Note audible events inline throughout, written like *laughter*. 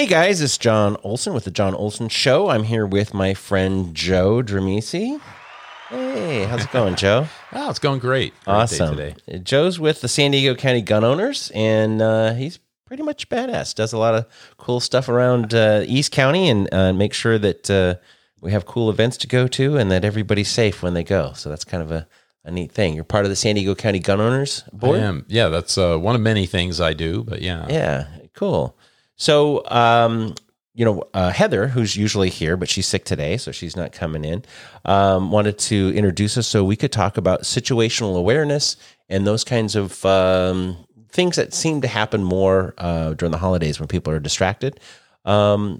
Hey guys, it's John Olson with the John Olson Show. I'm here with my friend Joe Dramisi. Hey, how's it going, Joe? Oh, *laughs* it's going great. Great day awesome. today. Joe's with the San Diego County Gun Owners, and uh, he's pretty much badass. Does a lot of cool stuff around uh, East County and uh, make sure that uh, we have cool events to go to and that everybody's safe when they go. So that's kind of a, a neat thing. You're part of the San Diego County Gun Owners I board. am. Yeah, that's uh, one of many things I do. But yeah, Yeah, cool. So, um, you know, uh, Heather, who's usually here, but she's sick today, so she's not coming in, um, wanted to introduce us so we could talk about situational awareness and those kinds of um, things that seem to happen more uh, during the holidays when people are distracted. Um,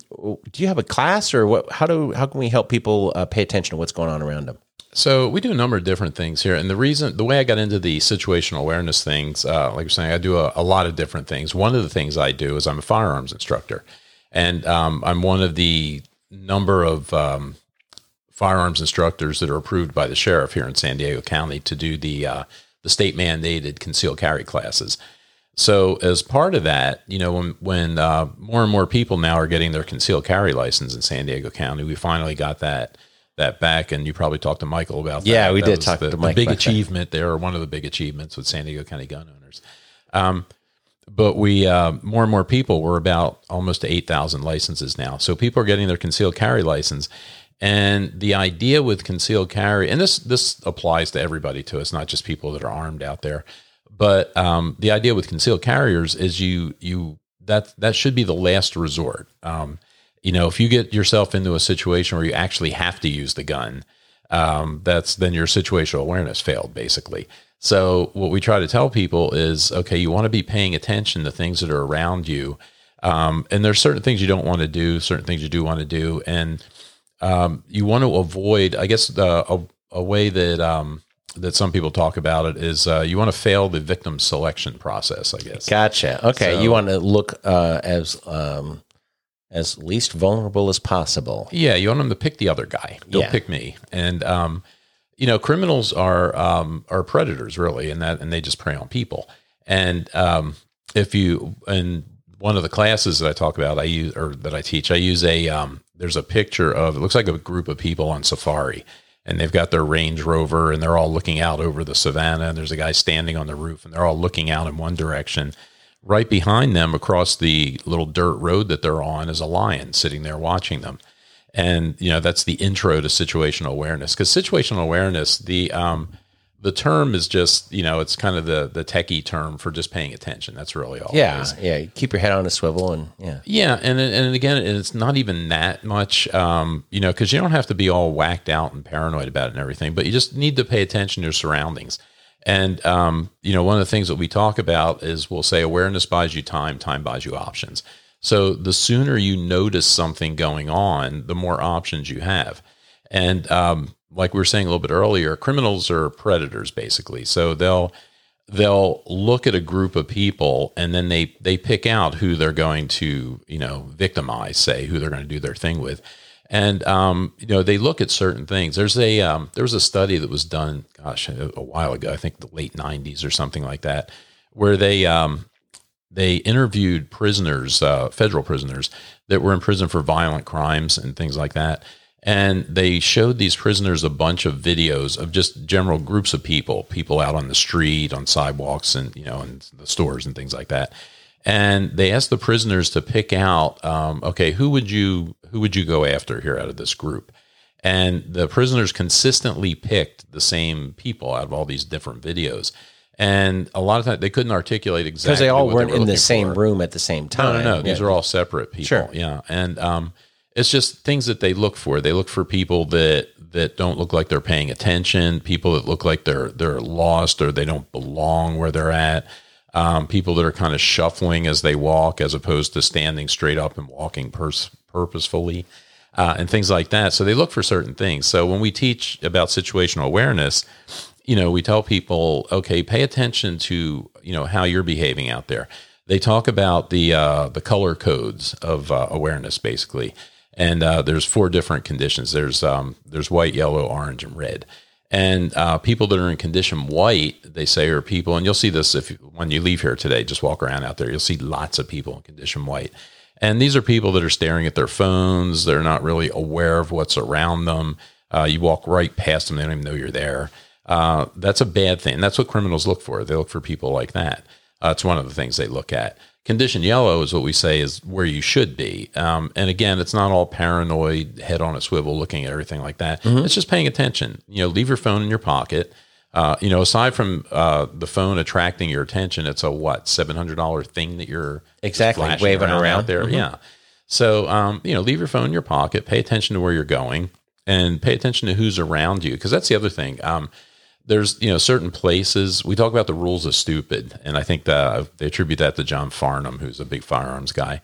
do you have a class, or what? How do how can we help people uh, pay attention to what's going on around them? So we do a number of different things here, and the reason, the way I got into the situational awareness things, uh, like you're saying, I do a, a lot of different things. One of the things I do is I'm a firearms instructor, and um, I'm one of the number of um, firearms instructors that are approved by the sheriff here in San Diego County to do the uh, the state mandated concealed carry classes. So as part of that, you know, when when uh, more and more people now are getting their concealed carry license in San Diego County, we finally got that that back. And you probably talked to Michael about that. Yeah, we That did talk the, to the big about that. achievement there, or one of the big achievements with San Diego County gun owners. Um, but we uh, more and more people. We're about almost eight thousand licenses now. So people are getting their concealed carry license. And the idea with concealed carry, and this this applies to everybody too. It's not just people that are armed out there. But um, the idea with concealed carriers is you you that that should be the last resort. Um, you know, if you get yourself into a situation where you actually have to use the gun, um, that's then your situational awareness failed basically. So what we try to tell people is, okay, you want to be paying attention to things that are around you, um, and there's certain things you don't want to do, certain things you do want to do, and um, you want to avoid. I guess the, a, a way that um, that some people talk about it is uh, you want to fail the victim selection process. I guess. Gotcha. Okay, So- you want to look uh, as um, as least vulnerable as possible. Yeah, you want them to pick the other guy. Don't Yeah. pick me. And um, you know, criminals are um, are predators really, and that and they just prey on people. And um, if you and one of the classes that I talk about, I use or that I teach, I use a um, there's a picture of it looks like a group of people on safari. And they've got their Range Rover, and they're all looking out over the savannah. And there's a guy standing on the roof, and they're all looking out in one direction right behind them across the little dirt road that they're on is a lion sitting there watching them and you know that's the intro to situational awareness because situational awareness the um the term is just you know it's kind of the the techie term for just paying attention that's really all Yeah, is. yeah. Keep your head on a swivel, and yeah, Yeah, and and again, it's not even that much, um, you know, because you don't have to be all whacked out and paranoid about it and everything, but you just need to pay attention to your surroundings. And um, you know, one of the things that we talk about is we'll say awareness buys you time, time buys you options. So the sooner you notice something going on, the more options you have. And um, like we were saying a little bit earlier, criminals are predators basically. So they'll they'll look at a group of people and then they they pick out who they're going to you know victimize say who they're going to do their thing with and um, you know they look at certain things. There's a um, there was a study that was done gosh a, a while ago i think the late 90s or something like that where they um, they interviewed prisoners uh, federal prisoners that were in prison for violent crimes and things like that. And they showed these prisoners a bunch of videos of just general groups of people people out on the street on sidewalks and you know in the stores and things like that and they asked the prisoners to pick out um, okay who would you who would you go after here out of this group and the prisoners consistently picked the same people out of all these different videos and a lot of times they couldn't articulate exactly because they all weren't were in the same for. room at the same No, time. no, no. These Yeah. are all separate people. Sure. Yeah, and um, it's just things that they look for. They look for people that that don't look like they're paying attention. People that look like they're they're lost or they don't belong where they're at. Um, people that are kind of shuffling as they walk, as opposed to standing straight up and walking pers- purposefully, uh, and things like that. So they look for certain things. So when we teach about situational awareness, you know, we tell people, okay, pay attention to you know how you're behaving out there. They talk about the uh, the color codes of uh, awareness, basically, and uh, there's four different conditions. There's um, there's white, yellow, orange, and red. And uh, people that are in condition white, they say, are people, and you'll see this if when you leave here today. Just walk around out there, you'll see lots of people in condition white. And these are people that are staring at their phones. They're not really aware of what's around them. Uh, you walk right past them, they don't even know you're there. Uh, that's a bad thing. That's what criminals look for. They look for people like that. Uh, it's one of the things they look at. Condition yellow is what we say is where you should be. Um, and again, it's not all paranoid, head on a swivel, looking at everything like that. Mm-hmm. It's just paying attention. You know, leave your phone in your pocket. Uh, you know, aside from uh, the phone attracting your attention, it's a what seven hundred dollar thing that you're exactly waving around, around. there. Mm-hmm. Yeah. So, um, you know, leave your phone in your pocket. Pay attention to where you're going, and pay attention to who's around you, because that's the other thing. Um, there's you know certain places we talk about the rules of stupid, and I think that they attribute that to John Farnam, who's a big firearms guy.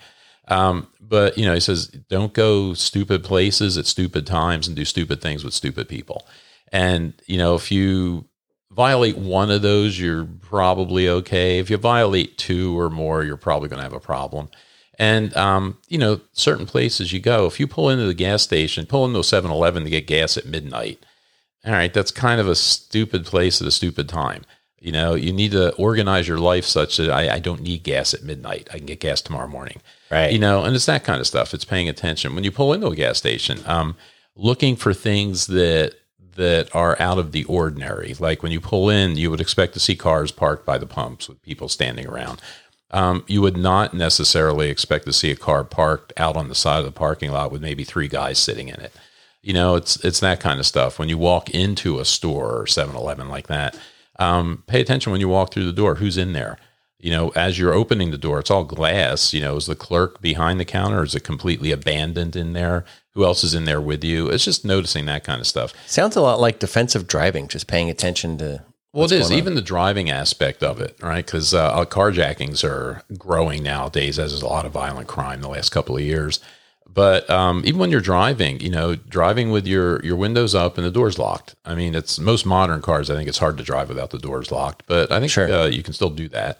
Um, but you know, he says don't go stupid places at stupid times and do stupid things with stupid people. And you know, if you violate one of those, you're probably okay. If you violate two or more, you're probably going to have a problem. And, um, you know, certain places you go, if you pull into the gas station, pull into a 7 Eleven to get gas at midnight, all right, that's kind of a stupid place at a stupid time. You know, you need to organize your life such that I, I, don't need gas at midnight. I can get gas tomorrow morning. Right. You know, and it's that kind of stuff. It's paying attention when you pull into a gas station, um, looking for things that that are out of the ordinary. Like when you pull in, you would expect to see cars parked by the pumps with people standing around. Um, you would not necessarily expect to see a car parked out on the side of the parking lot with maybe three guys sitting in it. You know, it's it's that kind of stuff. When you walk into a store or 7-Eleven like that, um, pay attention when you walk through the door. Who's in there? You know, as you're opening the door, it's all glass. You know, is the clerk behind the counter? Is it completely abandoned in there? Who else is in there with you? It's just noticing that kind of stuff. Sounds a lot like defensive driving, just paying attention to. Well, it is even the driving aspect of it, right? Because uh, carjackings are growing nowadays, as is a lot of violent crime the last couple of years. But um, even when you're driving, you know, driving with your your windows up and the doors locked. I mean, it's most modern cars. I think it's hard to drive without the doors locked, but I think sure. uh, you can still do that.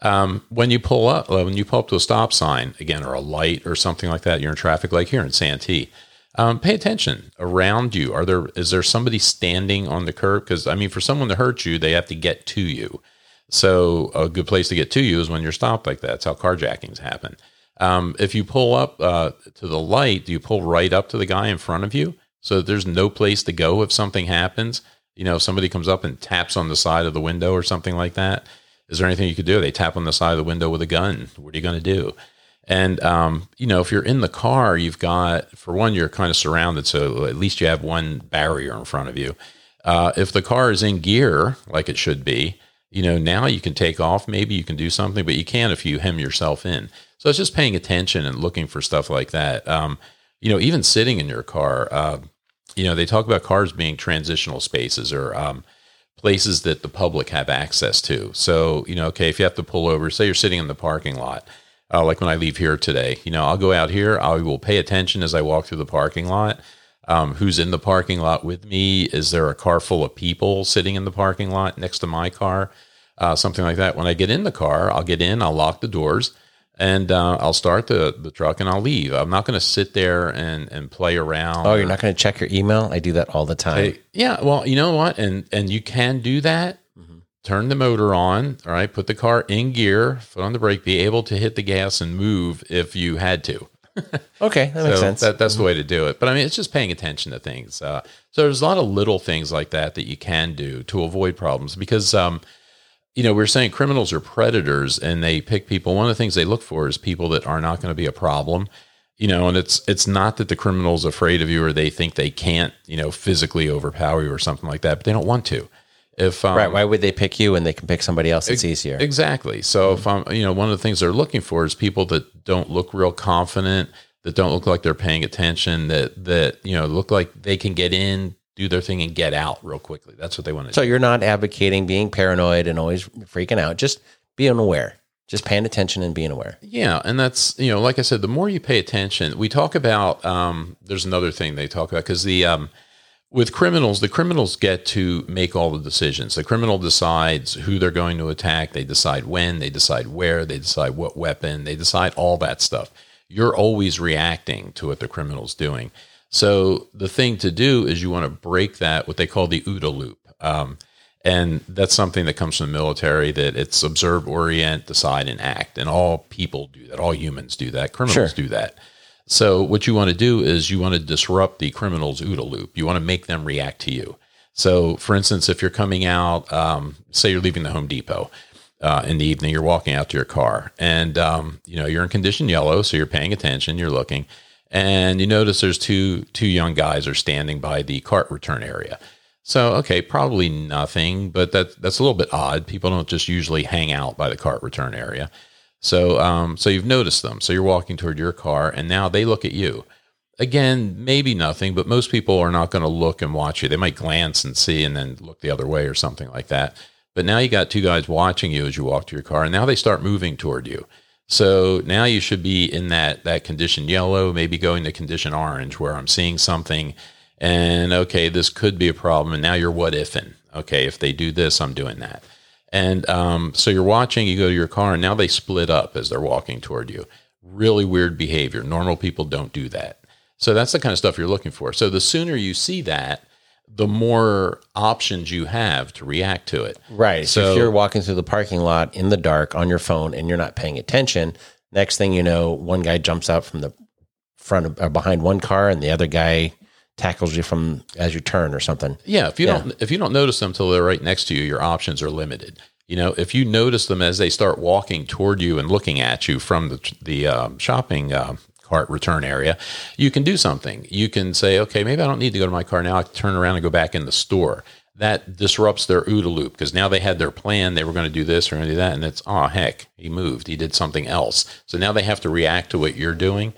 Um, when you pull up, uh, when you pull up to a stop sign again, or a light, or something like that, you're in traffic, like here in Santee. Um, pay attention around you. Are there is there somebody standing on the curb? Because I mean, for someone to hurt you, they have to get to you. So a good place to get to you is when you're stopped like that. That's how carjackings happen. Um, if you pull up uh, to the light, do you pull right up to the guy in front of you so that there's no place to go if something happens? You know, if somebody comes up and taps on the side of the window or something like that, is there anything you could do? They tap on the side of the window with a gun. What are you going to do? And um, you know, if you're in the car, you've got for one, you're kind of surrounded, so at least you have one barrier in front of you. Uh, if the car is in gear like it should be, you know, now you can take off. Maybe you can do something, but you can't if you hem yourself in. So it's just paying attention and looking for stuff like that. Um, you know, even sitting in your car, uh, you know, they talk about cars being transitional spaces or um, places that the public have access to. So, you know, okay, if you have to pull over, say you're sitting in the parking lot, uh, like when I leave here today, you know, I'll go out here, I will pay attention as I walk through the parking lot. Um, who's in the parking lot with me? Is there a car full of people sitting in the parking lot next to my car? Uh, something like that. When I get in the car, I'll get in, I'll lock the doors, and uh, I'll start the, the truck and I'll leave. I'm not going to sit there and, and play around. Oh, you're not going to check your email? I do that all the time. I, yeah, well, you know what? And and you can do that. Mm-hmm. Turn the motor on. All right, put the car in gear, foot on the brake, be able to hit the gas and move if you had to. *laughs* okay, that makes so sense. That, that's mm-hmm. the way to do it. But I mean, it's just paying attention to things. Uh, so there's a lot of little things like that that you can do to avoid problems because. Um, you know, we are saying criminals are predators and they pick people. One of the things they look for is people that are not going to be a problem. You know, and it's it's not that the criminal's afraid of you or they think they can't, you know, physically overpower you or something like that, but they don't want to. If um, right, why would they pick you when they can pick somebody else that's easier? Exactly. So if I'm, you know, one of the things they're looking for is people that don't look real confident, that don't look like they're paying attention, that that you know look like they can get in, do their thing and get out real quickly. That's what they want to so do. So you're not advocating being paranoid and always freaking out, just being aware, just paying attention and being aware. Yeah. And that's, you know, like I said, the more you pay attention, we talk about, um, there's another thing they talk about because the, um, with criminals, the criminals get to make all the decisions. The criminal decides who they're going to attack. They decide when, they decide where, they decide what weapon, they decide all that stuff. You're always reacting to what the criminal's doing. So the thing to do is you want to break that what they call the OODA loop. Um, And that's something that comes from the military that it's observe, orient, decide, and act. And all people do that. All humans do that. Criminals Sure. do that. So what you want to do is you want to disrupt the criminal's OODA loop. You want to make them react to you. So, for instance, if you're coming out, um, say you're leaving the Home Depot uh, in the evening, you're walking out to your car, and um, you know you're in condition yellow, so you're paying attention, you're looking, and you notice there's two two young guys are standing by the cart return area. So, okay, probably nothing, but that that's a little bit odd. People don't just usually hang out by the cart return area. So, um, so you've noticed them. So you're walking toward your car, and now they look at you. Again, maybe nothing, but most people are not going to look and watch you. They might glance and see, and then look the other way or something like that. But now you got two guys watching you as you walk to your car, and now they start moving toward you. So now you should be in that that condition yellow, maybe going to condition orange, where I'm seeing something, and okay, this could be a problem. And now you're what ifing. Okay, if they do this, I'm doing that. And um, so you're watching, you go to your car, and now they split up as they're walking toward you. Really weird behavior. Normal people don't do that. So that's the kind of stuff you're looking for. So the sooner you see that, the more options you have to react to it. Right. So, So- if you're walking through the parking lot in the dark on your phone and you're not paying attention, next thing you know, one guy jumps out from the front of, or behind one car and the other guy tackles you from as you turn or something. Yeah, if you Yeah. don't if you don't notice them until they're right next to you, your options are limited. You know, if you notice them as they start walking toward you and looking at you from the the um, shopping uh, return area, you can do something. You can say, okay, maybe I don't need to go to my car now. I can turn around and go back in the store. That disrupts their OODA loop because now they had their plan. They were going to do this or going to do that, and it's oh heck, he moved. He did something else. So now they have to react to what you're doing.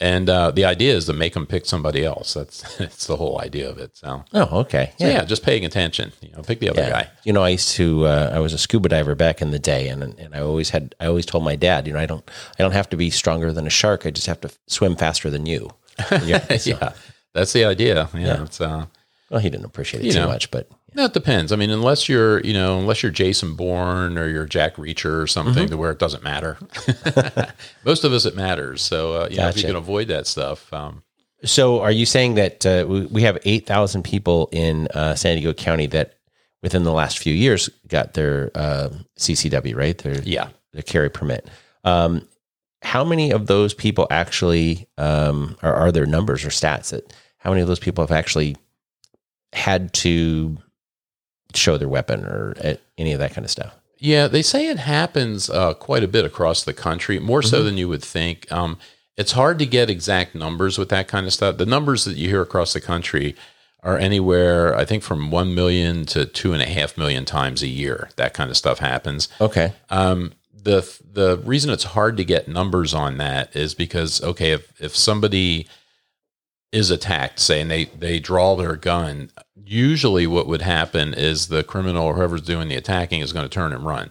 And uh, the idea is to make them pick somebody else. That's *laughs* that's the whole idea of it. So Oh, okay. so yeah, just paying attention. You know, pick the other Yeah. guy. You know, I used to. Uh, I was a scuba diver back in the day, and and I always had. I always told my dad, you know, I don't. I don't have to be stronger than a shark. I just have to swim faster than you. *laughs* Yeah. so- yeah, that's the idea. Yeah, it's uh, Well, he didn't appreciate it too know. much, but that depends. I mean, unless you're, you know, unless you're Jason Bourne or you're Jack Reacher or something Mm-hmm. to where it doesn't matter. *laughs* Most of us, it matters. So, uh, you know, if you can avoid that stuff, um, So, are you saying that uh, we we have eight thousand people in uh, San Diego County that within the last few years got their uh, CCW, right? Their yeah. their carry permit. Um, how many of those people actually um, are, are there numbers or stats that how many of those people have actually had to show their weapon or uh, any of that kind of stuff? Yeah, they say it happens uh, quite a bit across the country, more so than you would think. Um, it's hard to get exact numbers with that kind of stuff. The numbers that you hear across the country are anywhere, I think, from one million to two and a half million times a year. That kind of stuff happens. Okay, Um, the the reason it's hard to get numbers on that is because okay, if if somebody is attacked, say, and they they draw their gun, usually what would happen is the criminal or whoever's doing the attacking is going to turn and run.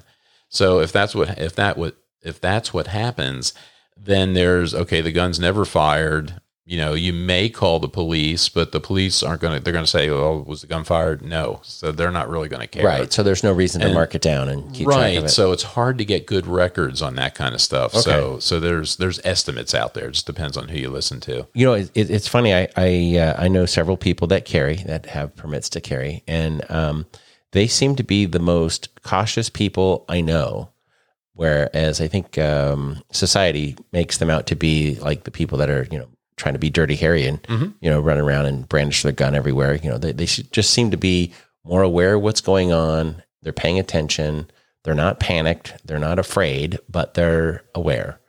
So if that's what if that what if that's what happens, then there's okay, the gun's never fired. You know, you may call the police, but the police aren't going to. They're going to say, "Oh, was the gun fired?" No, so they're not really going to care. right. So there's no reason to mark it down and keep track of right it. so it's hard to get good records on that kind of stuff so so there's there's estimates out there it just depends on who you listen to you know, it, it, it's funny. I I, uh, I know several people that carry that have permits to carry, and um, they seem to be the most cautious people I know. Whereas I think um, society makes them out to be like the people that are you know trying to be dirty Harry and you know run around and brandish their gun everywhere. You know, they they should just seem to be more aware of what's going on. They're paying attention. They're not panicked. They're not afraid, but they're aware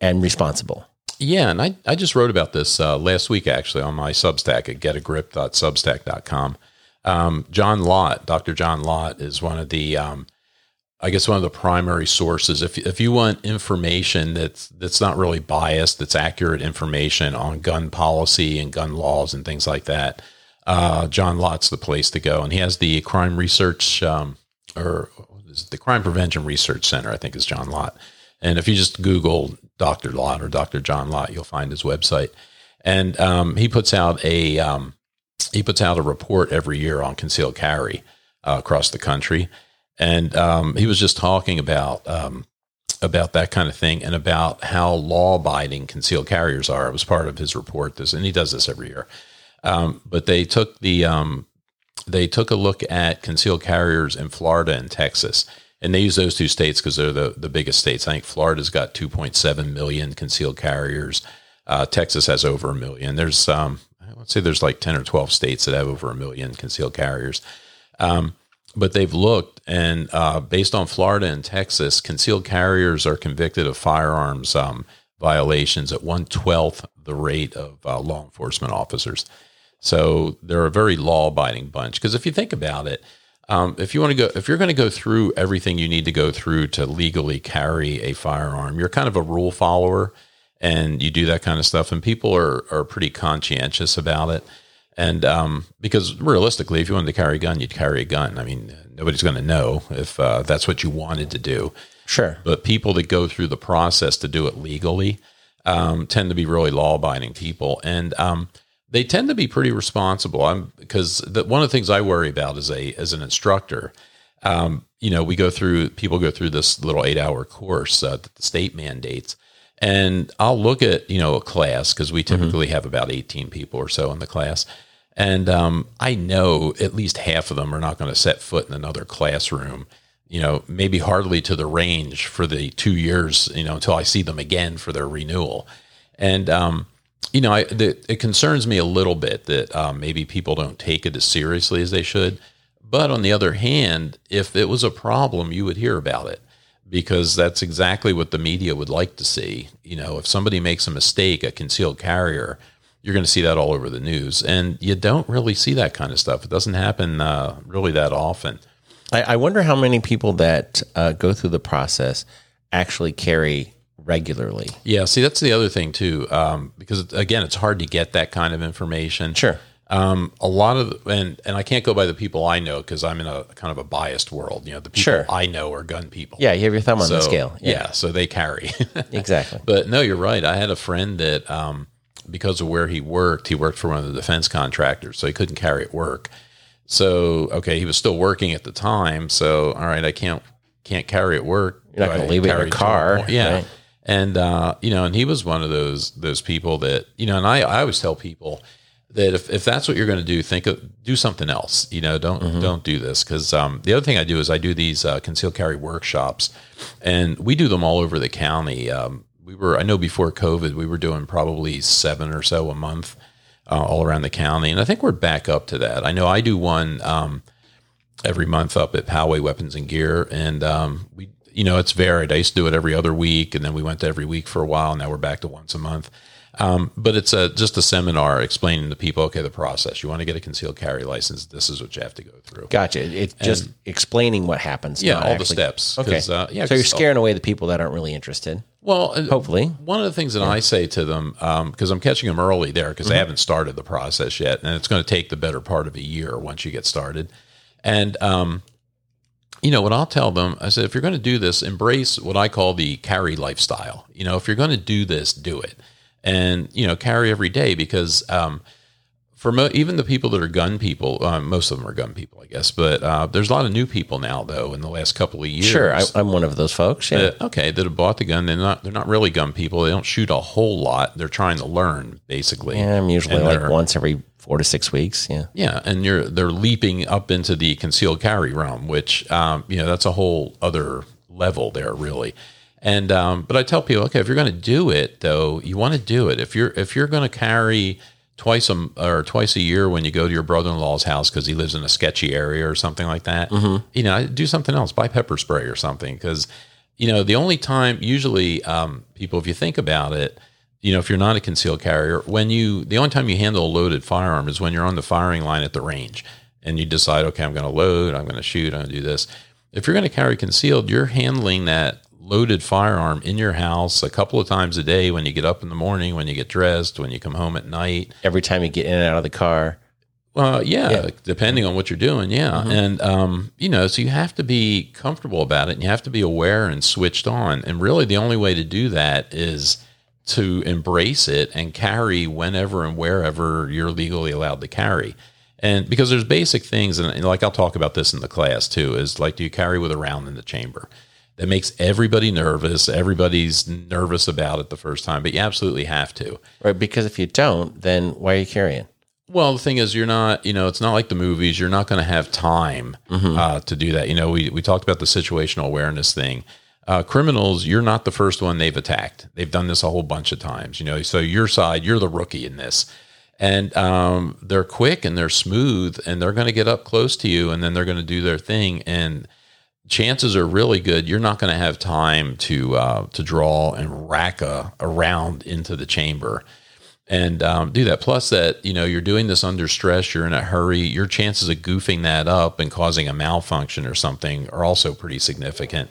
and responsible. yeah and i, I just wrote about this uh, last week actually on my substack at getagrip.substack.com um, john lott dr john lott is one of the um, I guess one of the primary sources. If if you want information that's that's not really biased, that's accurate information on gun policy and gun laws and things like that, uh, John Lott's the place to go. And he has the crime research um, or the crime prevention research center. I think is John Lott. And if you just Google Dr. Lott or Dr. John Lott, you'll find his website. And um, he puts out a um, he puts out a report every year on concealed carry uh, across the country and um, he was just talking about um, about that kind of thing and about how law-abiding concealed carriers are. It was part of his report. This, and he does this every year. Um, but they took the um, they took a look at concealed carriers in Florida and Texas. And they use those two states because they're the, the biggest states. I think Florida's got 2.7 million concealed carriers. Uh, Texas has over a million. There's, um, let's say there's like 10 or 12 states that have over a million concealed carriers. Um, but they've looked, and uh, based on Florida and Texas, concealed carriers are convicted of firearms um, violations at one twelfth the rate of uh, law enforcement officers. So they're a very law-abiding bunch. Because if you think about it, um, if you want to go, if you're going to go through everything you need to go through to legally carry a firearm, you're kind of a rule follower, and you do that kind of stuff, and people are are pretty conscientious about it. And um, because realistically, if you wanted to carry a gun, you'd carry a gun. I mean, nobody's going to know if uh, that's what you wanted to do. Sure. But people that go through the process to do it legally um, tend to be really law abiding people. And um, they tend to be pretty responsible. I'm because the, one of the things I worry about as a as an instructor, um, you know, we go through people go through this little eight hour course uh, that the state mandates, and I'll look at you know a class because we typically mm-hmm. have about eighteen people or so in the class, and um, I know at least half of them are not going to set foot in another classroom. You know, maybe hardly to the range for the two years. You know, until I see them again for their renewal, and um, you know, I, the, it concerns me a little bit that um, maybe people don't take it as seriously as they should. But on the other hand, if it was a problem, you would hear about it because that's exactly what the media would like to see. You know, if somebody makes a mistake, a concealed carrier, you're going to see that all over the news. And you don't really see that kind of stuff. It doesn't happen uh, really that often. I, I, wonder how many people that uh, go through the process actually carry regularly. Yeah, see, that's the other thing too, um, because again, it's hard to get that kind of information. Sure. Um, a lot of and and I can't go by the people I know because I'm in a kind of a biased world. You know, the people sure. I know are gun people. Yeah, you have your thumb on so, the scale. Yeah. yeah. so they carry *laughs* exactly. But no, you're right. I had a friend that um, because of where he worked, he worked for one of the defense contractors, so he couldn't carry at work. So okay, he was still working at the time. So all right, I can't can't carry at work. You're not going to leave it in your car. Yeah. Right? And uh, you know, and he was one of those those people that you know, and I, I always tell people that if, if that's what you're going to do, think of do something else. You know, don't mm-hmm. don't do this because um, the other thing I do is I do these uh, concealed carry workshops, and we do them all over the county. Um, we were I know before COVID we were doing probably seven or so a month uh, all around the county, and I think we're back up to that. I know I do one um, every month up at Poway Weapons and Gear, and um, we you know it's varied. I used to do it every other week, and then we went to every week for a while. Now we're back to once a month. Um, but it's a, just a seminar explaining to people, okay, the process. You want to get a concealed carry license. This is what you have to go through. Gotcha. It's and, just explaining what happens. Yeah, all actually. the steps. Okay. Uh, yeah, so you're scaring away the people that aren't really interested. Well, uh, hopefully. One of the things that yeah. I say to them, because um, I'm catching them early there, because mm-hmm. they haven't started the process yet, and it's going to take the better part of a year once you get started. And um, you know what I'll tell them? I said, if you're going to do this, embrace what I call the carry lifestyle. You know, if you're going to do this, do it and you know carry every day because um, for mo- even the people that are gun people, uh, most of them are gun people, I guess. But uh, there's a lot of new people now, though, in the last couple of years. Sure, I, am one of those folks. Yeah. That, okay, that have bought the gun. They're not. They're not really gun people. They don't shoot a whole lot. They're trying to learn, basically. Yeah, I'm usually and like once every four to six weeks. Yeah. Yeah, and you're they're leaping up into the concealed carry realm, which um, you know that's a whole other level there, really. And um, but I tell people, okay, if you're going to do it, though, you want to do it. If you're if you're going to carry twice a or twice a year when you go to your brother-in-law's house because he lives in a sketchy area or something like that, mm-hmm. you know, do something else. Buy pepper spray or something because you know the only time usually um, people, if you think about it, you know, if you're not a concealed carrier, when you the only time you handle a loaded firearm is when you're on the firing line at the range and you decide, okay, I'm going to load, I'm going to shoot, I'm going to do this. If you're going to carry concealed, you're handling that loaded firearm in your house a couple of times a day when you get up in the morning, when you get dressed, when you come home at night. Every time you get in and out of the car. Well, yeah, yeah. depending on what you're doing, yeah. Mm-hmm. And um, you know, so you have to be comfortable about it and you have to be aware and switched on. And really the only way to do that is to embrace it and carry whenever and wherever you're legally allowed to carry. And because there's basic things, and like I'll talk about this in the class too, is like do you carry with a round in the chamber? That makes everybody nervous. Everybody's nervous about it the first time, but you absolutely have to. Right. Because if you don't, then why are you carrying? Well, the thing is, you're not, you know, it's not like the movies. You're not going to have time uh, to do that. You know, we, we talked about the situational awareness thing. Uh, criminals, you're not the first one they've attacked. They've done this a whole bunch of times, you know. So your side, you're the rookie in this. And um, they're quick and they're smooth and they're going to get up close to you and then they're going to do their thing. And chances are really good you're not going to have time to uh, to draw and rack a, a round into the chamber and um, do that. Plus, that you know you're doing this under stress, you're in a hurry. Your chances of goofing that up and causing a malfunction or something are also pretty significant.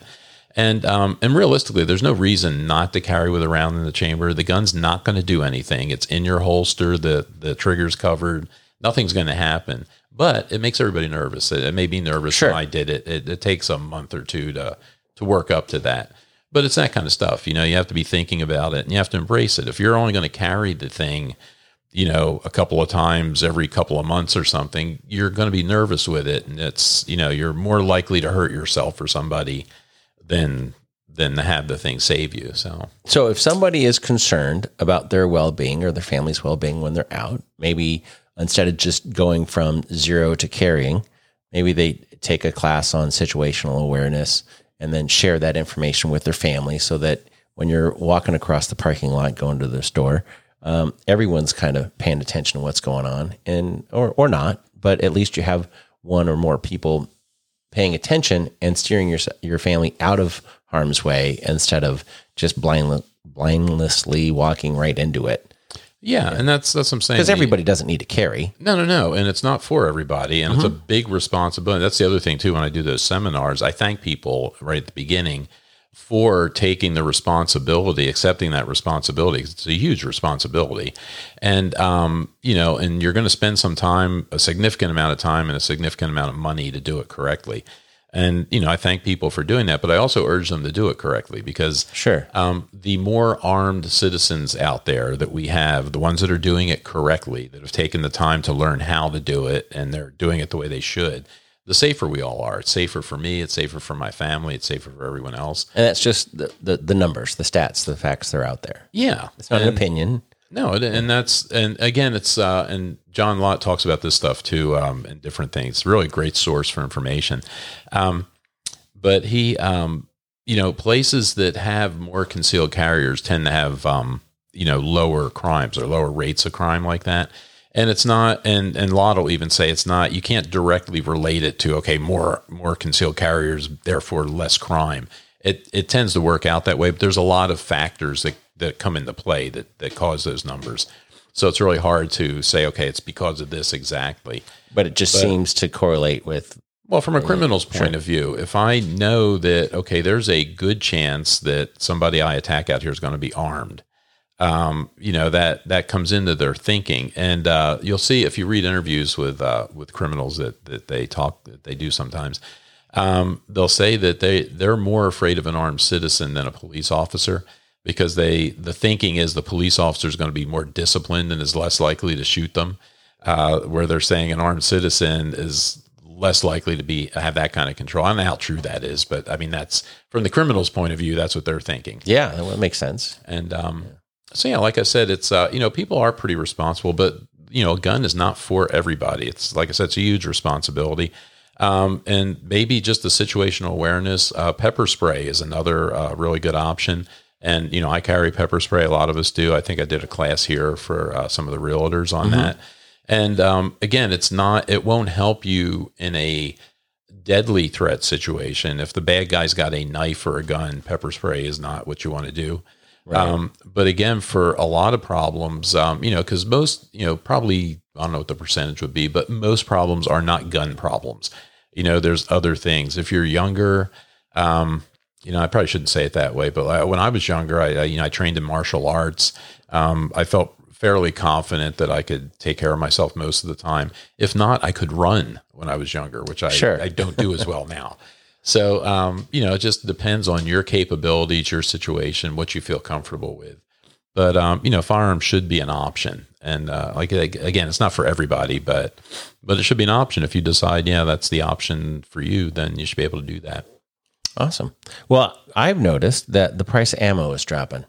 And um, and realistically, there's no reason not to carry with a round in the chamber. The gun's not going to do anything. It's in your holster. The the trigger's covered. Nothing's going to happen. But it makes everybody nervous. It, it made me nervous Sure. when I did it. it. It takes a month or two to to work up to that. But it's that kind of stuff. You know, you have to be thinking about it and you have to embrace it. If you're only going to carry the thing, you know, a couple of times every couple of months or something, you're going to be nervous with it. And it's, you know, you're more likely to hurt yourself or somebody than than to have the thing save you. So So if somebody is concerned about their well-being or their family's well-being when they're out, maybe instead of just going from zero to carrying, maybe they take a class on situational awareness and then share that information with their family so that when you're walking across the parking lot going to the store, um, everyone's kind of paying attention to what's going on and or or not, but at least you have one or more people paying attention and steering your your family out of harm's way instead of just blind, blindlessly walking right into it. Yeah, and that's that's what I'm saying. Because everybody doesn't need to carry. No, no, no. And it's not for everybody. And it's Mm-hmm. a big responsibility. That's the other thing, too. When I do those seminars, I thank people right at the beginning for taking the responsibility, accepting that responsibility. It's a huge responsibility. And, um, you know, and you're going to spend some time, a significant amount of time and a significant amount of money to do it correctly. And, you know, I thank people for doing that, but I also urge them to do it correctly because Sure. um, the more armed citizens out there that we have, the ones that are doing it correctly, that have taken the time to learn how to do it, and they're doing it the way they should, the safer we all are. It's safer for me. It's safer for my family. It's safer for everyone else. And that's just the, the, the numbers, the stats, the facts that are out there. Yeah, It's not an opinion. No, and- that's and again, it's uh, and John Lott talks about this stuff too, um, and different things. Really great source for information. Um, but he, um, you know, places that have more concealed carriers tend to have, um, you know, lower crimes or lower rates of crime like that. And it's not, and and Lott will even say it's not. You can't directly relate it to okay, more more concealed carriers, therefore less crime. It it tends to work out that way, but there's a lot of factors that that come into play that that cause those numbers. So it's really hard to say okay, it's because of this exactly. But it just seems to correlate with Well, from a criminal's point of view, if I know that okay, there's a good chance that somebody I attack out here is going to be armed, um, you know that that comes into their thinking, and uh, you'll see if you read interviews with uh, with criminals that that they talk that they do sometimes. Um, they'll say that they they're more afraid of an armed citizen than a police officer because they the thinking is the police officer is going to be more disciplined and is less likely to shoot them. Uh, where they're saying an armed citizen is less likely to be have that kind of control. I don't know how true that is, but I mean that's from the criminal's point of view, that's what they're thinking. yeah, that would make sense. And um, so yeah, like I said, it's uh, you know people are pretty responsible, but you know a gun is not for everybody. It's like I said, it's a huge responsibility. Um, and maybe just the situational awareness. Uh, pepper spray is another uh, really good option. And you know, I carry pepper spray. A lot of us do. I think I did a class here for uh, some of the realtors on that. And um, again, it's not. It won't help you in a deadly threat situation. If the bad guy's got a knife or a gun, pepper spray is not what you want to do. Um, but again, for a lot of problems, um, you know, because most, you know, probably I don't know what the percentage would be, but most problems are not gun problems. You know, there's other things. If you're younger, um, you know, I probably shouldn't say it that way, but I, when I was younger, I, I you know I trained in martial arts. Um, I felt fairly confident that I could take care of myself most of the time. If not, I could run when I was younger, which I Sure. I don't do as well *laughs* now. So, um, you know, it just depends on your capabilities, your situation, what you feel comfortable with. But um, you know, firearms should be an option, and uh, like again, it's not for everybody, but but it should be an option. If you decide, yeah, that's the option for you, then you should be able to do that. Awesome. Well, I've noticed that the price of ammo is dropping.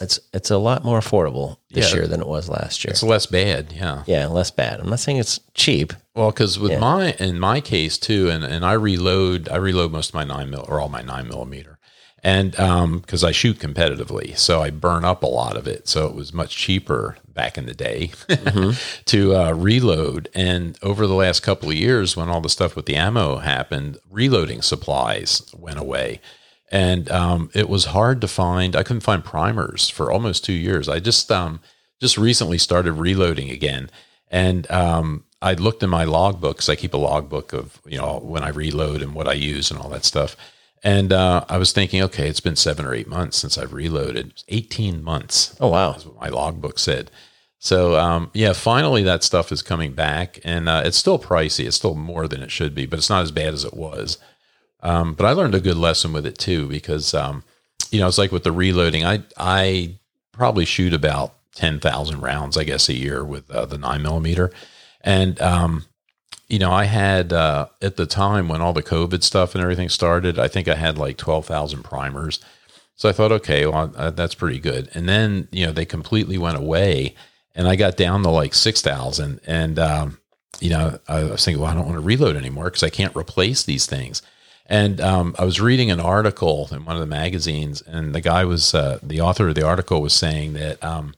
it's it's a lot more affordable this Yeah. year than it was last year. It's less bad. Yeah. yeah, less bad. I'm not saying it's cheap. Well, because with Yeah. my in my case too, and and I reload, I reload most of my nine mil or all my nine millimeter, and um, because I shoot competitively, so I burn up a lot of it. So it was much cheaper back in the day *laughs* to uh, reload. And over the last couple of years, when all the stuff with the ammo happened, reloading supplies went away. And um, it was hard to find. I couldn't find primers for almost two years. I just um, just recently started reloading again, and um, I looked in my logbooks. I keep a logbook of you know when I reload and what I use and all that stuff. And uh, I was thinking, okay, it's been seven or eight months since I've reloaded. Eighteen months. Oh wow. That's what my logbook said. So um, yeah, finally that stuff is coming back, and uh, it's still pricey. It's still more than it should be, but it's not as bad as it was. Um, but I learned a good lesson with it too, because um, you know it's like with the reloading. I I probably shoot about ten thousand rounds, I guess, a year with uh, the nine millimeter, and um, you know I had uh, at the time when all the COVID stuff and everything started, I think I had like twelve thousand primers. So I thought, okay, well, uh, that's pretty good. And then, you know, they completely went away and I got down to like 6,000. And, um, you know, I was thinking, well, I don't want to reload anymore because I can't replace these things. And um, I was reading an article in one of the magazines, and the guy was, uh, the author of the article was saying that, um,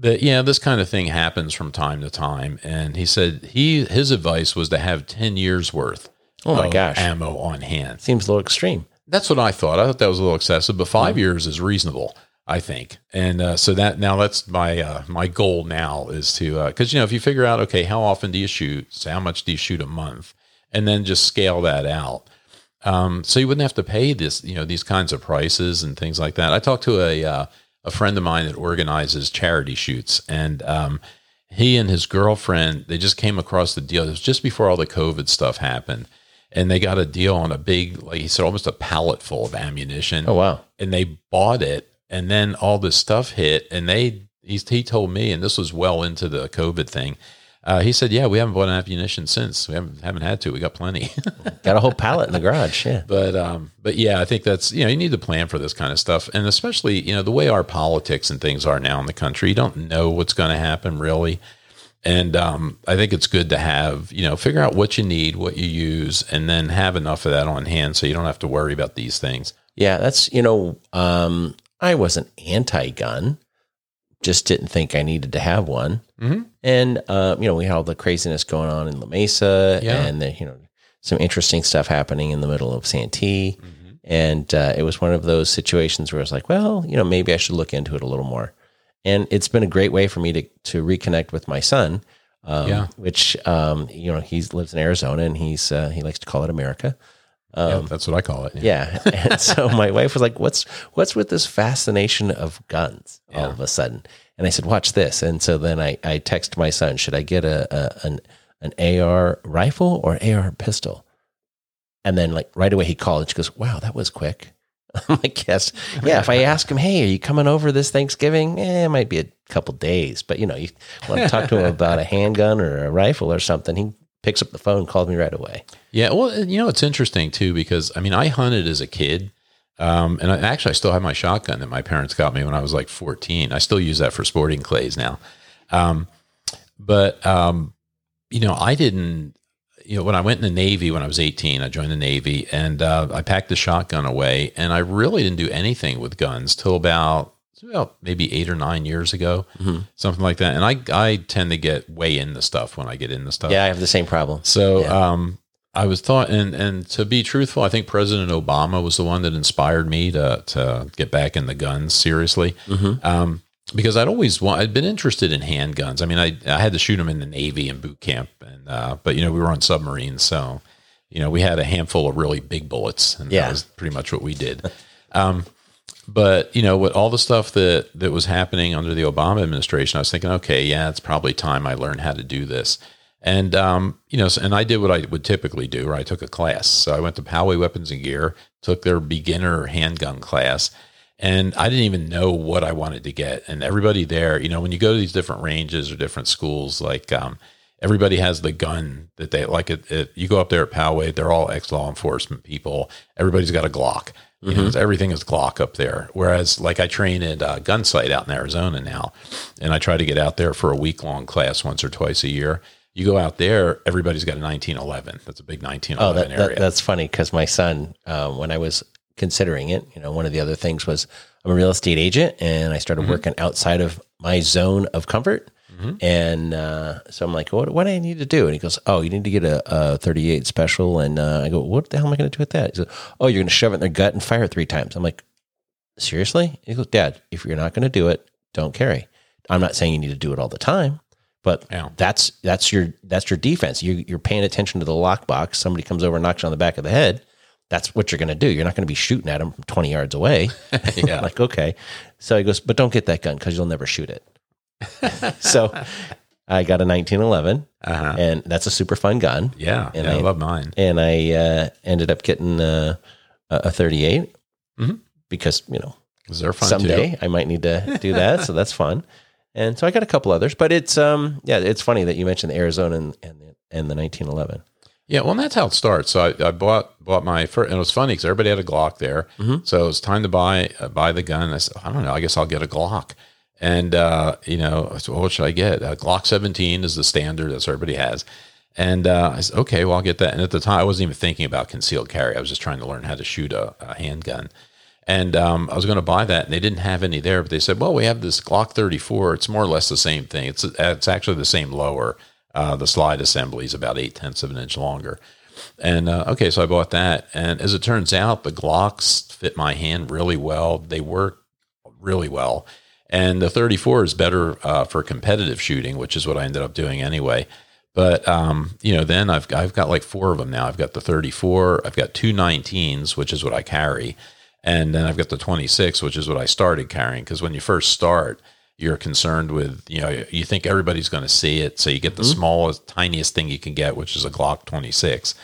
that yeah, this kind of thing happens from time to time. And he said he his advice was to have 10 years worth Oh my of gosh. ammo on hand. Seems a little extreme. That's what I thought. I thought that was a little excessive, but 5 years is reasonable, I think. And uh, so that now that's my uh, my goal now is to because you know if you figure out okay how often do you shoot, so how much do you shoot a month, and then just scale that out. Um, so you wouldn't have to pay this you know these kinds of prices and things like that. I talked to a uh, a friend of mine that organizes charity shoots, and um, he and his girlfriend they just came across the deal. It was just before all the COVID stuff happened and they got a deal on a big, like he said, almost a pallet full of ammunition. Oh wow. And they bought it, and then all this stuff hit, and they he, he told me, and this was well into the COVID thing. Uh, he said, "Yeah, we haven't bought ammunition since. We haven't haven't had to. We got plenty." *laughs* Got a whole pallet in the garage. Yeah. but um, but yeah, I think that's you know you need to plan for this kind of stuff, and especially you know the way our politics and things are now in the country, you don't know what's going to happen really. And um, I think it's good to have, you know, figure out what you need, what you use, and then have enough of that on hand so you don't have to worry about these things. Yeah, that's you know, um, I wasn't anti-gun, just didn't think I needed to have one. Mhm. And uh, you know, we had all the craziness going on in La Mesa, Yeah. and the, you know, some interesting stuff happening in the middle of Santee. Mm-hmm. And uh, it was one of those situations where I was like, well, you know, maybe I should look into it a little more. And it's been a great way for me to to reconnect with my son, um, Yeah. which um, you know he lives in Arizona and he's uh, he likes to call it America. Yeah, that's what I call it. Yeah. *laughs* and so my wife was like, "What's what's with this fascination of guns all Yeah. of a sudden?" And I said, "Watch this." And so then I I text my son, "Should I get a, a an an AR rifle or AR pistol?" And then like right away he called and she goes, "Wow, that was quick." *laughs* I'm like, "Yes, yeah." If I *laughs* ask him, "Hey, are you coming over this Thanksgiving?" Eh, it might be a couple days, but you know, you want to talk to him about a handgun or a rifle or something, he picks up the phone, calls me right away. Yeah, well, you know, it's interesting too because I mean, I hunted as a kid, um, and I, actually, I still have my shotgun that my parents got me when I was like 14. I still use that for sporting clays now. Um, but um, you know, I didn't. You know, when I went in the Navy when I was 18, I joined the Navy, and uh, I packed the shotgun away, and I really didn't do anything with guns till about about maybe eight or nine years ago, something like that. And I I tend to get way into stuff when I get into stuff. Yeah, I have the same problem. So Yeah. um, I was thought, and and to be truthful, I think President Obama was the one that inspired me to to get back in the guns seriously. Um, because I'd always want, I'd been interested in handguns. I mean, I I had to shoot them in the Navy and boot camp, and uh, but you know we were on submarines, so you know we had a handful of really big bullets, and Yeah. that was pretty much what we did. *laughs* um, but you know, with all the stuff that that was happening under the Obama administration, I was thinking, okay, yeah, it's probably time I learn how to do this. And um, you know, and I did what I would typically do, where I took a class. So I went to Poway Weapons and Gear, took their beginner handgun class, and I didn't even know what I wanted to get. And everybody there, you know, when you go to these different ranges or different schools, like um, everybody has the gun that they like. It, it you go up there at Poway, they're all ex law enforcement people. Everybody's got a Glock. You know, everything is Glock up there. Whereas, like, I train at uh, Gunsite out in Arizona now, and I try to get out there for a week long class once or twice a year. You go out there, everybody's got a 1911. That's a big 1911 Oh, that, area. that, that's funny because my son, uh, when I was considering it, you know, one of the other things was I'm a real estate agent and I started working outside of my zone of comfort. And uh, so I'm like, what, what do I need to do? And he goes, oh, you need to get a, a 38 special. And uh, I go, what the hell am I going to do with that? He said, oh, you're going to shove it in their gut and fire it three times. I'm like, seriously? He goes, Dad, if you're not going to do it, don't carry. I'm not saying you need to do it all the time, but Yeah. that's that's your that's your defense. You, you're paying attention to the lockbox. Somebody comes over and knocks you on the back of the head. That's what you're going to do. You're not going to be shooting at them from 20 yards away. *laughs* yeah. *laughs* like okay. So he goes, but don't get that gun because you'll never shoot it. *laughs* so I got a 1911, Uh-huh. and that's a super fun gun. Yeah. And yeah, I I- love mine. And I uh, ended up getting uh, a, a 38 Mhm. because you know someday too. I might need to *laughs* do that. so that's fun. And so I got a couple others, but it's um yeah, it's funny that you mentioned the Arizona and and the, and the 1911. Yeah, well, that's how it starts. So I, I bought bought my first, and it was funny because everybody had a Glock there. Mhm. So it was time to buy uh, buy the gun. I said, I don't know, I guess I'll get a Glock. And uh, you know, what should I get? A Glock 17 is the standard that everybody has. And uh, I said, okay, well, I'll get that. And at the time, I wasn't even thinking about concealed carry. I was just trying to learn how to shoot a, a handgun. And um, I was going to buy that, and they didn't have any there. But they said, "Well, we have this Glock 34. It's more or less the same thing. It's it's actually the same lower. Uh, the slide assembly is about eight tenths of an inch longer." And uh, okay, so I bought that, and as it turns out, the Glocks fit my hand really well. They work really well, and the 34 is better uh, for competitive shooting, which is what I ended up doing anyway. But um, you know, then I've I've got like four of them now. I've got the 34, I've got two 19s, which is what I carry, and then I've got the 26, which is what I started carrying. Because when you first start, you're concerned with you know you think everybody's going to see it, so you get the smallest, tiniest thing you can get, which is a Glock 26.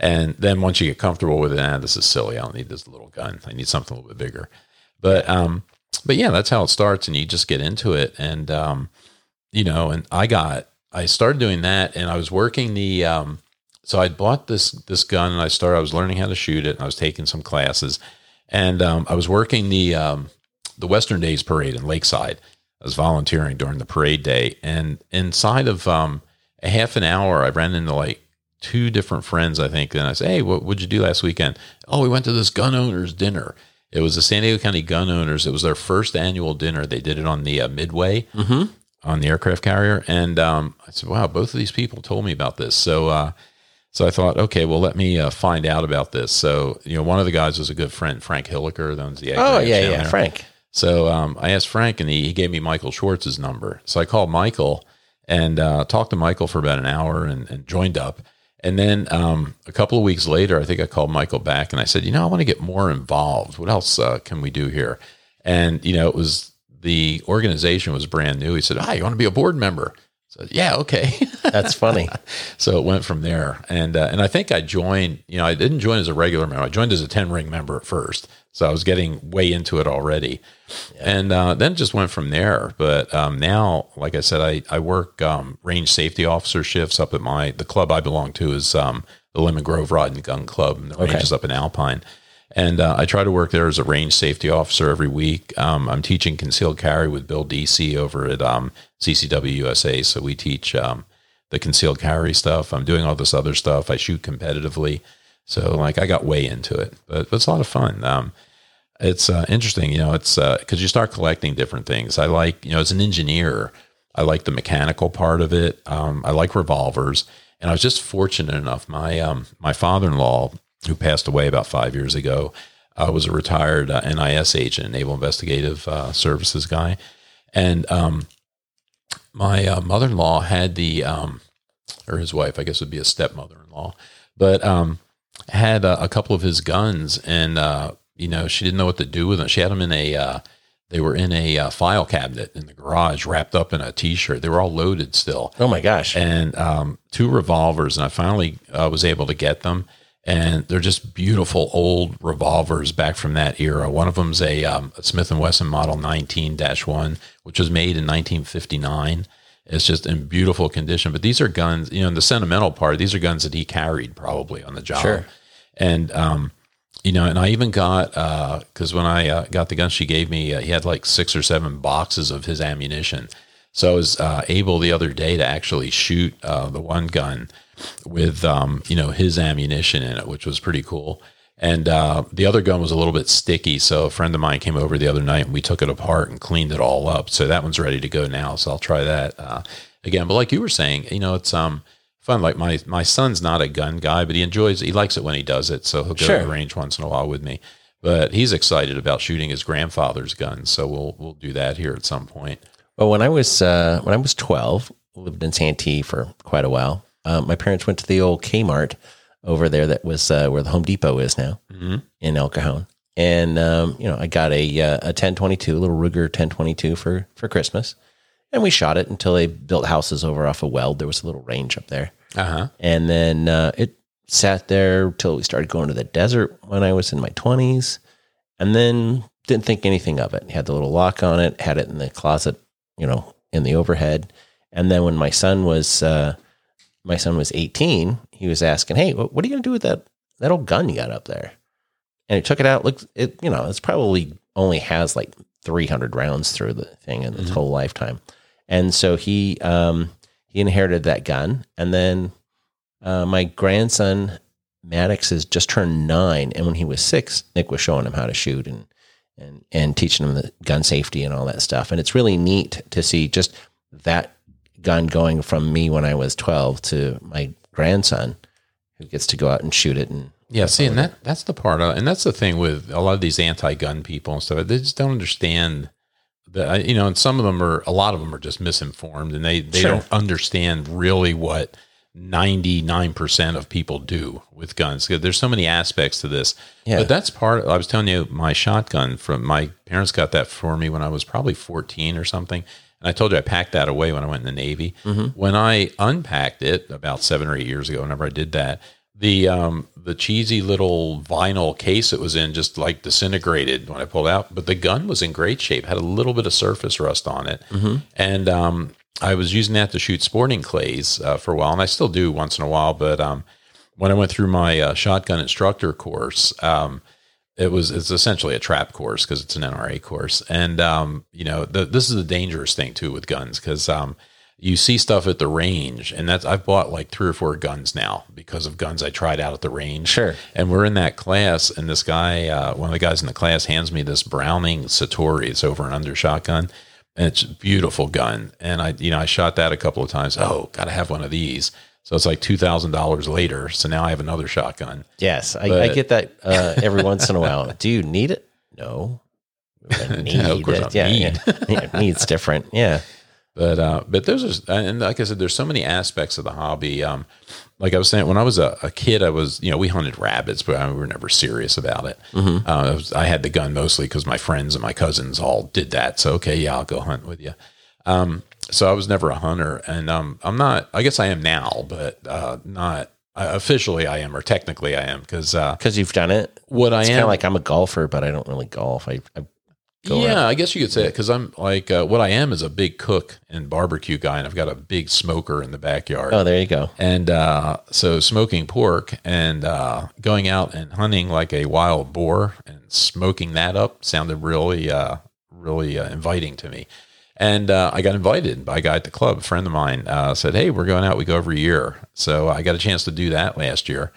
And then once you get comfortable with it, ah, this is silly. I don't need this little gun. I need something a little bit bigger. But um, but yeah, that's how it starts, and you just get into it, and um, you know, and I got I started doing that, and I was working the um, so I bought this this gun, and I started. I was learning how to shoot it, and I was taking some classes, and um, I was working the um, the Western Days parade in Lakeside. I was volunteering during the parade day, and inside of um, a half an hour, I ran into like two different friends, I think. And I said, "Hey, what would you do last weekend?" Oh, we went to this gun owners dinner. It was the San Diego County Gun Owners. It was their first annual dinner. They did it on the uh, Midway Mm-hmm. on the aircraft carrier, and um, I said, "Wow, both of these people told me about this." So, uh, so I thought, okay, well, let me uh, find out about this. So, you know, one of the guys was a good friend, Frank Hilliker, that owns the Oh yeah, yeah, there. Frank. So um, I asked Frank, and he, he gave me Michael Schwartz's number. So I called Michael and uh, talked to Michael for about an hour and, and joined up. And then um, a couple of weeks later, I think I called Michael back and I said, you know, I want to get more involved. What else uh, can we do here? And you know, it was the organization was brand new. He said, "Hi, you want to be a board member?" Said, "Yeah, okay." *laughs* That's funny. so it went from there, and uh, and I think I joined. You know, I didn't join as a regular member. I joined as a ten ring member at first, so I was getting way into it already, and uh, then just went from there. But um, now, like I said, I I work um, range safety officer shifts up at my the club I belong to is um, the Lemon Grove Rod and Gun Club, and the range Okay. is up in Alpine. And uh, I try to work there as a range safety officer every week. Um, I'm teaching concealed carry with Bill DC over at um, CCW USA. So we teach um, the concealed carry stuff. I'm doing all this other stuff. I shoot competitively. So like I got way into it, but, but it's a lot of fun. Um, it's uh, interesting, you know, it's because you start collecting different things. I like, you know, as an engineer, I like the mechanical part of it. Um, I like revolvers, and I was just fortunate enough. My um, my father in law, who passed away about five years ago, uh, was a retired uh, NIS agent, Naval Investigative uh, Services guy, and um, my uh, mother in law had the um, or his wife, I guess would be a stepmother in law, but um, had uh, a couple of his guns, and uh, you know she didn't know what to do with them. She had them in a uh, they were in a uh, file cabinet in the garage, wrapped up in a T-shirt. They were all loaded still, Oh my gosh. and um, two revolvers. And I finally uh, was able to get them, and they're just beautiful old revolvers back from that era. One of them's a, um, a Smith and Wesson Model 19-1, which was made in 1959. It's just in beautiful condition. But these are guns, you know, in the sentimental part, these are guns that he carried probably on the job. Sure. And um, you know, and I even got because when I uh, got the gun she gave me, uh, he had like six or seven boxes of his ammunition. So I was uh, able the other day to actually shoot uh, the one gun with um, you know his ammunition in it, which was pretty cool. And uh, the other gun was a little bit sticky, so a friend of mine came over the other night and we took it apart and cleaned it all up. So that one's ready to go now. So I'll try that uh, again. But like you were saying, you know, it's um fun. Like my my son's not a gun guy, but he enjoys he likes it when he does it. So he'll go Sure. to the range once in a while with me. But he's excited about shooting his grandfather's gun, so we'll we'll do that here at some point. Well, when I was uh, when I was twelve, lived in Santee for quite a while. Um, my parents went to the old Kmart over there that was uh, where the Home Depot is now in El Cajon, and um, you know I got a uh, a ten twenty two, a little Ruger ten twenty two for for Christmas, and we shot it until they built houses over off of Weld. There was a little range up there, Uh huh. and then uh, it sat there till we started going to the desert when I was in my twenties, and then didn't think anything of it. Had the little lock on it, had it in the closet, you know, in the overhead, and then when my son was uh, my son was eighteen, he was asking, "Hey, what, are you going to do with that that old gun you got up there?" And he took it out. Looked, it you know, it's probably only has like three hundred rounds through the thing in its whole lifetime, and so he um, he inherited that gun, and then uh, my grandson Maddox has just turned nine, and when he was six, Nick was showing him how to shoot and and and teaching him the gun safety and all that stuff. And it's really neat to see just that gun going from me when I was twelve to my grandson, who gets to go out and shoot it. And Yeah, see, and that that's the part, of, and that's the thing with a lot of these anti-gun people and stuff. They just don't understand that. You know, and some of them are, a lot of them are just misinformed, and they they Sure. don't understand really what ninety nine percent of people do with guns. There's so many aspects to this. Yeah. But that's part. I was telling you, my shotgun from my parents got that for me when I was probably 14 or something. And I told you I packed that away when I went in the Navy. Mm-hmm. When I unpacked it about seven or eight years ago, whenever I did that, the um, the cheesy little vinyl case it was in just like disintegrated when I pulled out. But the gun was in great shape, had a little bit of surface rust on it, and um, I was using that to shoot sporting clays uh, for a while, and I still do once in a while. But um, when I went through my uh, shotgun instructor course, um, it was it's essentially a trap course because it's an NRA course, and um, you know the, this is a dangerous thing too with guns because um, you see stuff at the range, and that's I've bought like three or four guns now because of guns I tried out at the range. Sure. And we're in that class, and this guy, uh, one of the guys in the class, hands me this Browning Citori. It's over and under shotgun, and it's a beautiful gun. And I, you know, I shot that a couple of times. Oh, got to have one of these. So it's like two thousand dollars later. So now I have another shotgun. yes, I, I get that uh, *laughs* every once in a while. Do you need it? No. *laughs* Need Yeah, of course it. Yeah, need. *laughs* yeah. yeah, needs different. Yeah. But uh, but there's a, and like I said, there's so many aspects of the hobby. Um, like I was saying, when I was a, a kid, I was you know we hunted rabbits, but I, we were never serious about it. Uh, I, was, I had the gun mostly because my friends and my cousins all did that. So okay, yeah, I'll go hunt with you. Um, so I was never a hunter, and um, I'm not. I guess I am now, but uh, not uh, officially. I am, or technically, I am, because uh, Because you've done it. what I It's am kind of like I'm a golfer, but I don't really golf. I, I go yeah. I guess you could say it because I'm like uh, what I am is a big cook and barbecue guy, and I've got a big smoker in the backyard. Oh, there you go. And uh, so smoking pork and uh, going out and hunting like a wild boar and smoking that up sounded really, uh, really uh, inviting to me. And uh, I got invited by a guy at the club. A friend of mine uh, said, "Hey, we're going out. We go every year." So I got a chance to do that last year,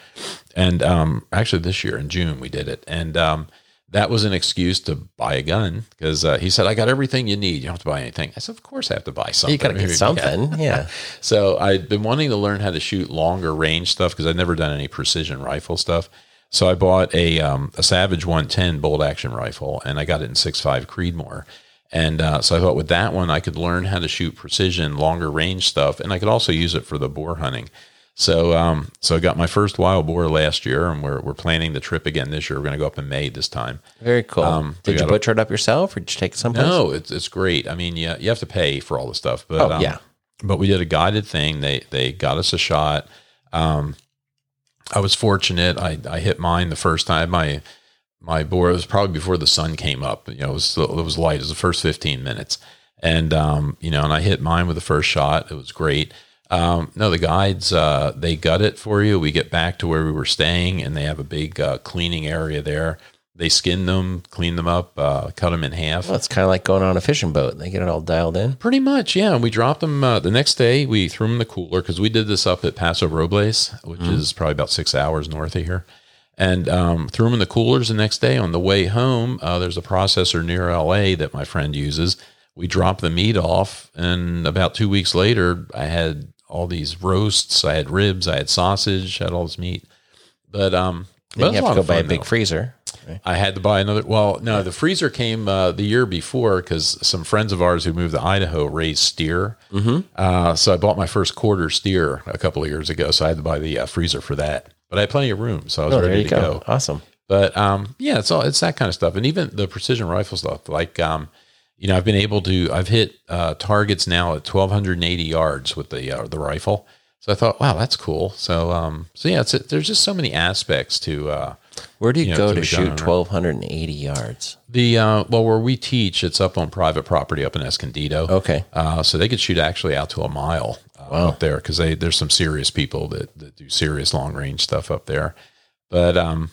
and um, actually this year in June we did it. And um, that was an excuse to buy a gun because uh, he said, "I got everything you need. You don't have to buy anything." I said, "Of course I have to buy something. You got to get *laughs* something. Yeah. *laughs* So I'd been wanting to learn how to shoot longer range stuff because I'd never done any precision rifle stuff. So I bought a um, a Savage 110 bolt action rifle and I got it in 6.5 Creedmoor. And uh, so I thought with that one I could learn how to shoot precision longer range stuff and I could also use it for the boar hunting. So um, so I got my first wild boar last year and we're we're planning the trip again this year. We're going to go up in May this time. Very cool. Um, did you butcher it up yourself or did you take it someplace? No, it's it's great. I mean, yeah, you have to pay for all the stuff, but Oh, um, yeah. But we did a guided thing. They they got us a shot. Um, I was fortunate. I I hit mine the first time. My my boar it was probably before the sun came up. You know, it was it was light. It was the first fifteen minutes, and um, you know, and I hit mine with the first shot. It was great. Um, no, the guides uh, they gut it for you. We get back to where we were staying, and they have a big uh, cleaning area there. They skin them, clean them up, uh, cut them in half. Well, it's kind of like going on a fishing boat. They get it all dialed in. Pretty much, yeah. We dropped them uh, the next day. We threw them in the cooler because we did this up at Paso Robles, which is probably about six hours north of here, and um, threw them in the coolers the next day. On the way home, uh, there's a processor near LA that my friend uses. We dropped the meat off, and about two weeks later, I had all these roasts. I had ribs. I had sausage. I had all this meat. But um, but you have to go buy a big though. freezer. I had to buy another. Well, no, the freezer came uh, the year before because some friends of ours who moved to Idaho raised steer. Mm-hmm. Uh, so I bought my first quarter steer a couple of years ago. So I had to buy the uh, freezer for that. But I had plenty of room, so I was Oh, ready to go. go. Awesome. But um, yeah, it's all it's that kind of stuff, and even the precision rifle stuff. Like um, you know, I've been able to. I've hit uh, targets now at twelve hundred and eighty yards with the uh, the rifle. So I thought, wow, that's cool. So um, so yeah, it's there's just so many aspects to uh, Where do you, You know, go to to shoot 1,280 yards? The uh, well, where we teach, it's up on private property up in Escondido. Okay. Uh, so they could shoot actually out to a mile uh, up there because they there's some serious people that, that do serious long range stuff up there. But um,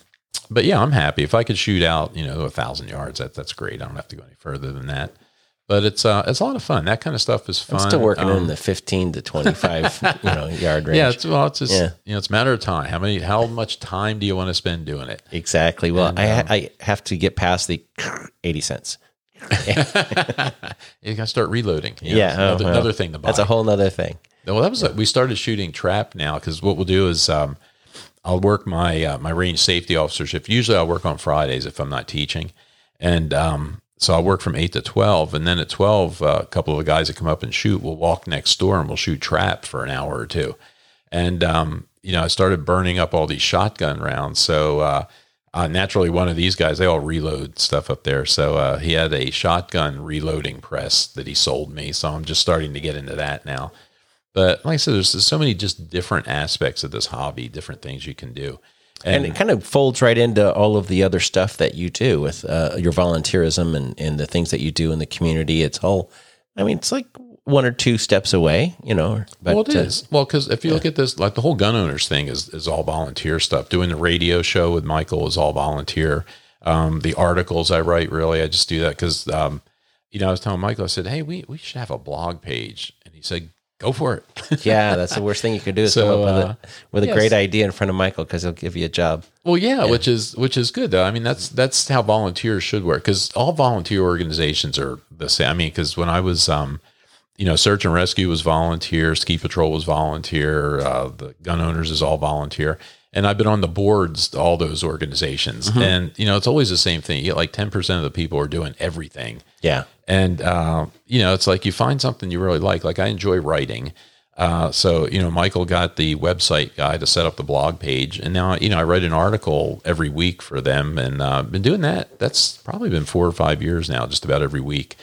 but yeah, I'm happy if I could shoot out you know a thousand yards. That that's great. I don't have to go any further than that. But it's uh it's a lot of fun. That kind of stuff is fun. I'm still working Um, in the 15 to 25 *laughs* you know yard range. yeah, it's well, it's just Yeah. you know, it's a matter of time. How many, how much time do you want to spend doing it? exactly. Well, I, um, I have to get past the 80 cents. *laughs* You got to start reloading. You know, Yeah, another, oh, well, another thing to buy. That's a whole other thing. Well, that was a, we started shooting trap now because what we'll do is um, I'll work my uh, my range safety officership. Usually, I'll work on Fridays if I'm not teaching, and um, so I'll work from eight to twelve, and then at twelve, uh, a couple of the guys that come up and shoot will walk next door and we'll shoot trap for an hour or two, and um, you know I started burning up all these shotgun rounds, so. Uh, uh, naturally, one of these guys, they all reload stuff up there. So uh, he had a shotgun reloading press that he sold me. So I'm just starting to get into that now. But like I said, there's, there's so many just different aspects of this hobby, different things you can do. And it kind of folds right into all of the other stuff that you do with uh, your volunteerism and, and the things that you do in the community. It's all, I mean, it's like one or two steps away, you know. But well, it uh, is. Well, because if you look at this, like the whole gun owners thing is is all volunteer stuff. Doing the radio show with Michael is all volunteer. Um, the articles I write, really, I just do that because, um, you know, I was telling Michael, I said, hey, we we should have a blog page, and he said, go for it. *laughs* yeah, that's the worst thing you could do is So, come up with uh, a with a yes. great idea in front of Michael because he'll give you a job. Well, yeah, which is which is good though. I mean, that's that's how volunteers should work because all volunteer organizations are the same. I mean, because when I was, um, you know, search and rescue was volunteer, ski patrol was volunteer, uh, the gun owners is all volunteer, and I've been on the boards to all those organizations, and you know, it's always the same thing. You get like ten percent of the people are doing everything, Yeah. and uh, you know, it's like you find something you really like. Like I enjoy writing. Uh, so you know, Michael got the website guy to set up the blog page, and now you know I write an article every week for them, and uh, been doing that. That's probably been four or five years now, just about every week.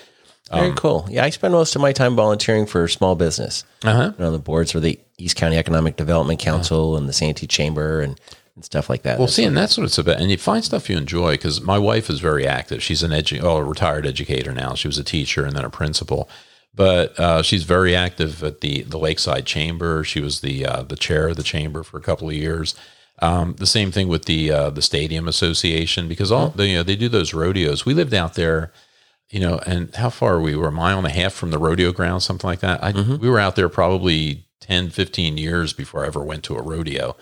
Very Um, cool. Yeah, I spend most of my time volunteering for small business. Uh huh. On the boards for the East County Economic Development Council and the Santee Chamber and, and stuff like that. Well, see, and that's what it's about. And you find stuff you enjoy because my wife is very active. She's an edu- oh, a retired educator now. She was a teacher and then a principal, but uh, she's very active at the the Lakeside Chamber. She was the uh, the chair of the chamber for a couple of years. Um, the same thing with the uh, the Stadium Association because all they, you know they do those rodeos. We lived out there, you know, and how far we were a mile and a half from the rodeo ground, something like that. I, We were out there probably 10, 15 years before I ever went to a rodeo.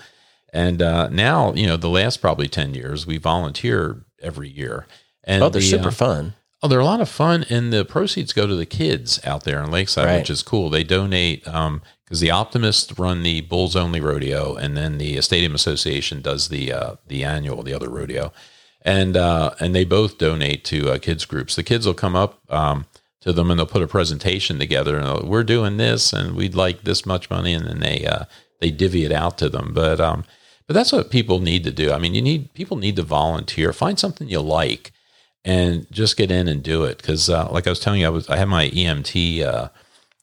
And uh, now, you know, the last probably 10 years, we volunteer every year. And oh, they're the, super uh, fun. Oh, they're a lot of fun, and the proceeds go to the kids out there in Lakeside, Right. which is cool. They donate because the Optimists run the Bulls Only Rodeo, and then the Stadium Association does the uh, the annual, the other rodeo, and uh, and they both donate to uh, kids groups. The kids will come up um, to them and they'll put a presentation together, and we're doing this, and we'd like this much money, and then they uh, they divvy it out to them. But um, but that's what people need to do. I mean, you need people need to volunteer. Find something you like and just get in and do it. Because, uh, like I was telling you, I was I had my EMT uh,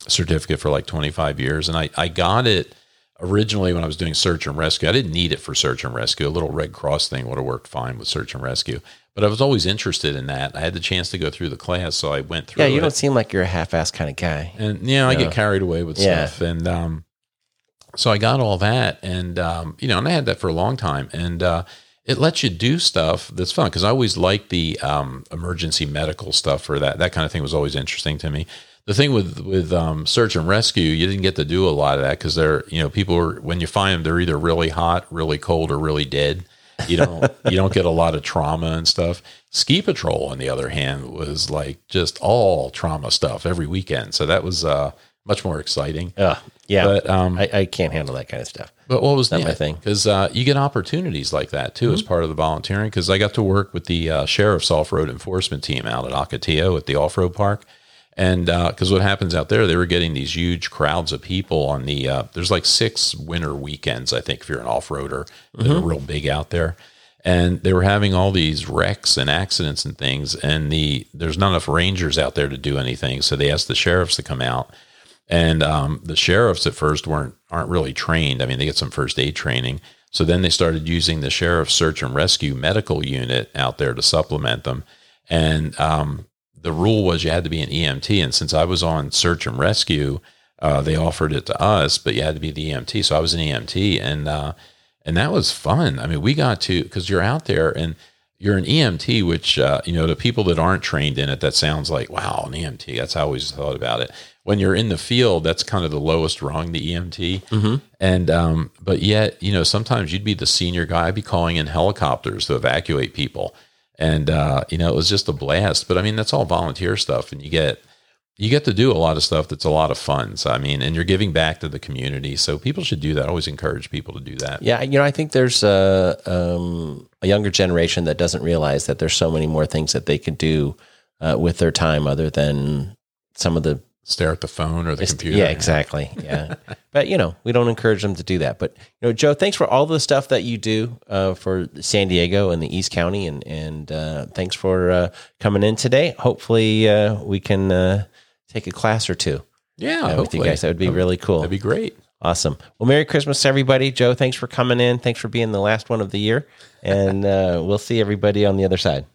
certificate for like 25 years, and I I got it originally when I was doing search and rescue. I didn't need it for search and rescue. A little Red Cross thing would have worked fine with search and rescue, but I was always interested in that. I had the chance to go through the class, so I went through. Yeah, you it. don't seem like you're a half-ass kind of guy. And yeah, I get carried away with Yeah. stuff. And um, So I got all that, and um, you know, and I had that for a long time, and uh, it lets you do stuff that's fun because I always liked the um, emergency medical stuff for that. That kind of thing was always interesting to me. The thing with with um, search and rescue, you didn't get to do a lot of that because they're you know people are when you find them, they're either really hot, really cold, or really dead. You don't *laughs* you don't get a lot of trauma and stuff. Ski patrol, on the other hand, was like just all trauma stuff every weekend. So that was uh, much more exciting. Uh, yeah, But um, I, I can't handle that kind of stuff. but what was Not my thing. Because uh, you get opportunities like that too as part of the volunteering. Because I got to work with the uh, sheriff's off-road enforcement team out at Ocotillo at the off-road park, and because what happens out there, they were getting these huge crowds of people on the. Uh, there's like six winter weekends, I think, if you're an off-roader, that are real big out there. And they were having all these wrecks and accidents and things, and the there's not enough rangers out there to do anything. So they asked the sheriffs to come out, and um, the sheriffs at first weren't aren't really trained. I mean, they get some first aid training. So then they started using the sheriff's search and rescue medical unit out there to supplement them. And um, the rule was you had to be an EMT. And since I was on search and rescue, uh, they offered it to us, but you had to be the EMT. So I was an EMT, and uh, and that was fun. I mean, we got to because you're out there and you're an EMT, which uh, you know to people that aren't trained in it, that sounds like wow, an EMT. That's how I always thought about it. When you're in the field, that's kind of the lowest rung, the EMT. And um, but yet, you know, sometimes you'd be the senior guy, I'd be calling in helicopters to evacuate people, and uh, you know, it was just a blast. But I mean, that's all volunteer stuff, and you get you get to do a lot of stuff that's a lot of fun. So I mean, and you're giving back to the community. So people should do that. I always encourage people to do that. Yeah, you know, I think there's a, um, a younger generation that doesn't realize that there's so many more things that they could do uh, with their time other than some of the. Stare at the phone or the computer. Yeah, exactly. Yeah, *laughs* but you know, we don't encourage them to do that. But you know, Joe, thanks for all the stuff that you do uh, for San Diego and the East County, and and uh, thanks for uh, coming in today. Hopefully, uh, we can uh, take a class or two Yeah, uh, with you guys. That would be really cool. That'd be great. Awesome. Well, Merry Christmas, everybody. Joe, thanks for coming in. Thanks for being the last one of the year. And uh, we'll see everybody on the other side.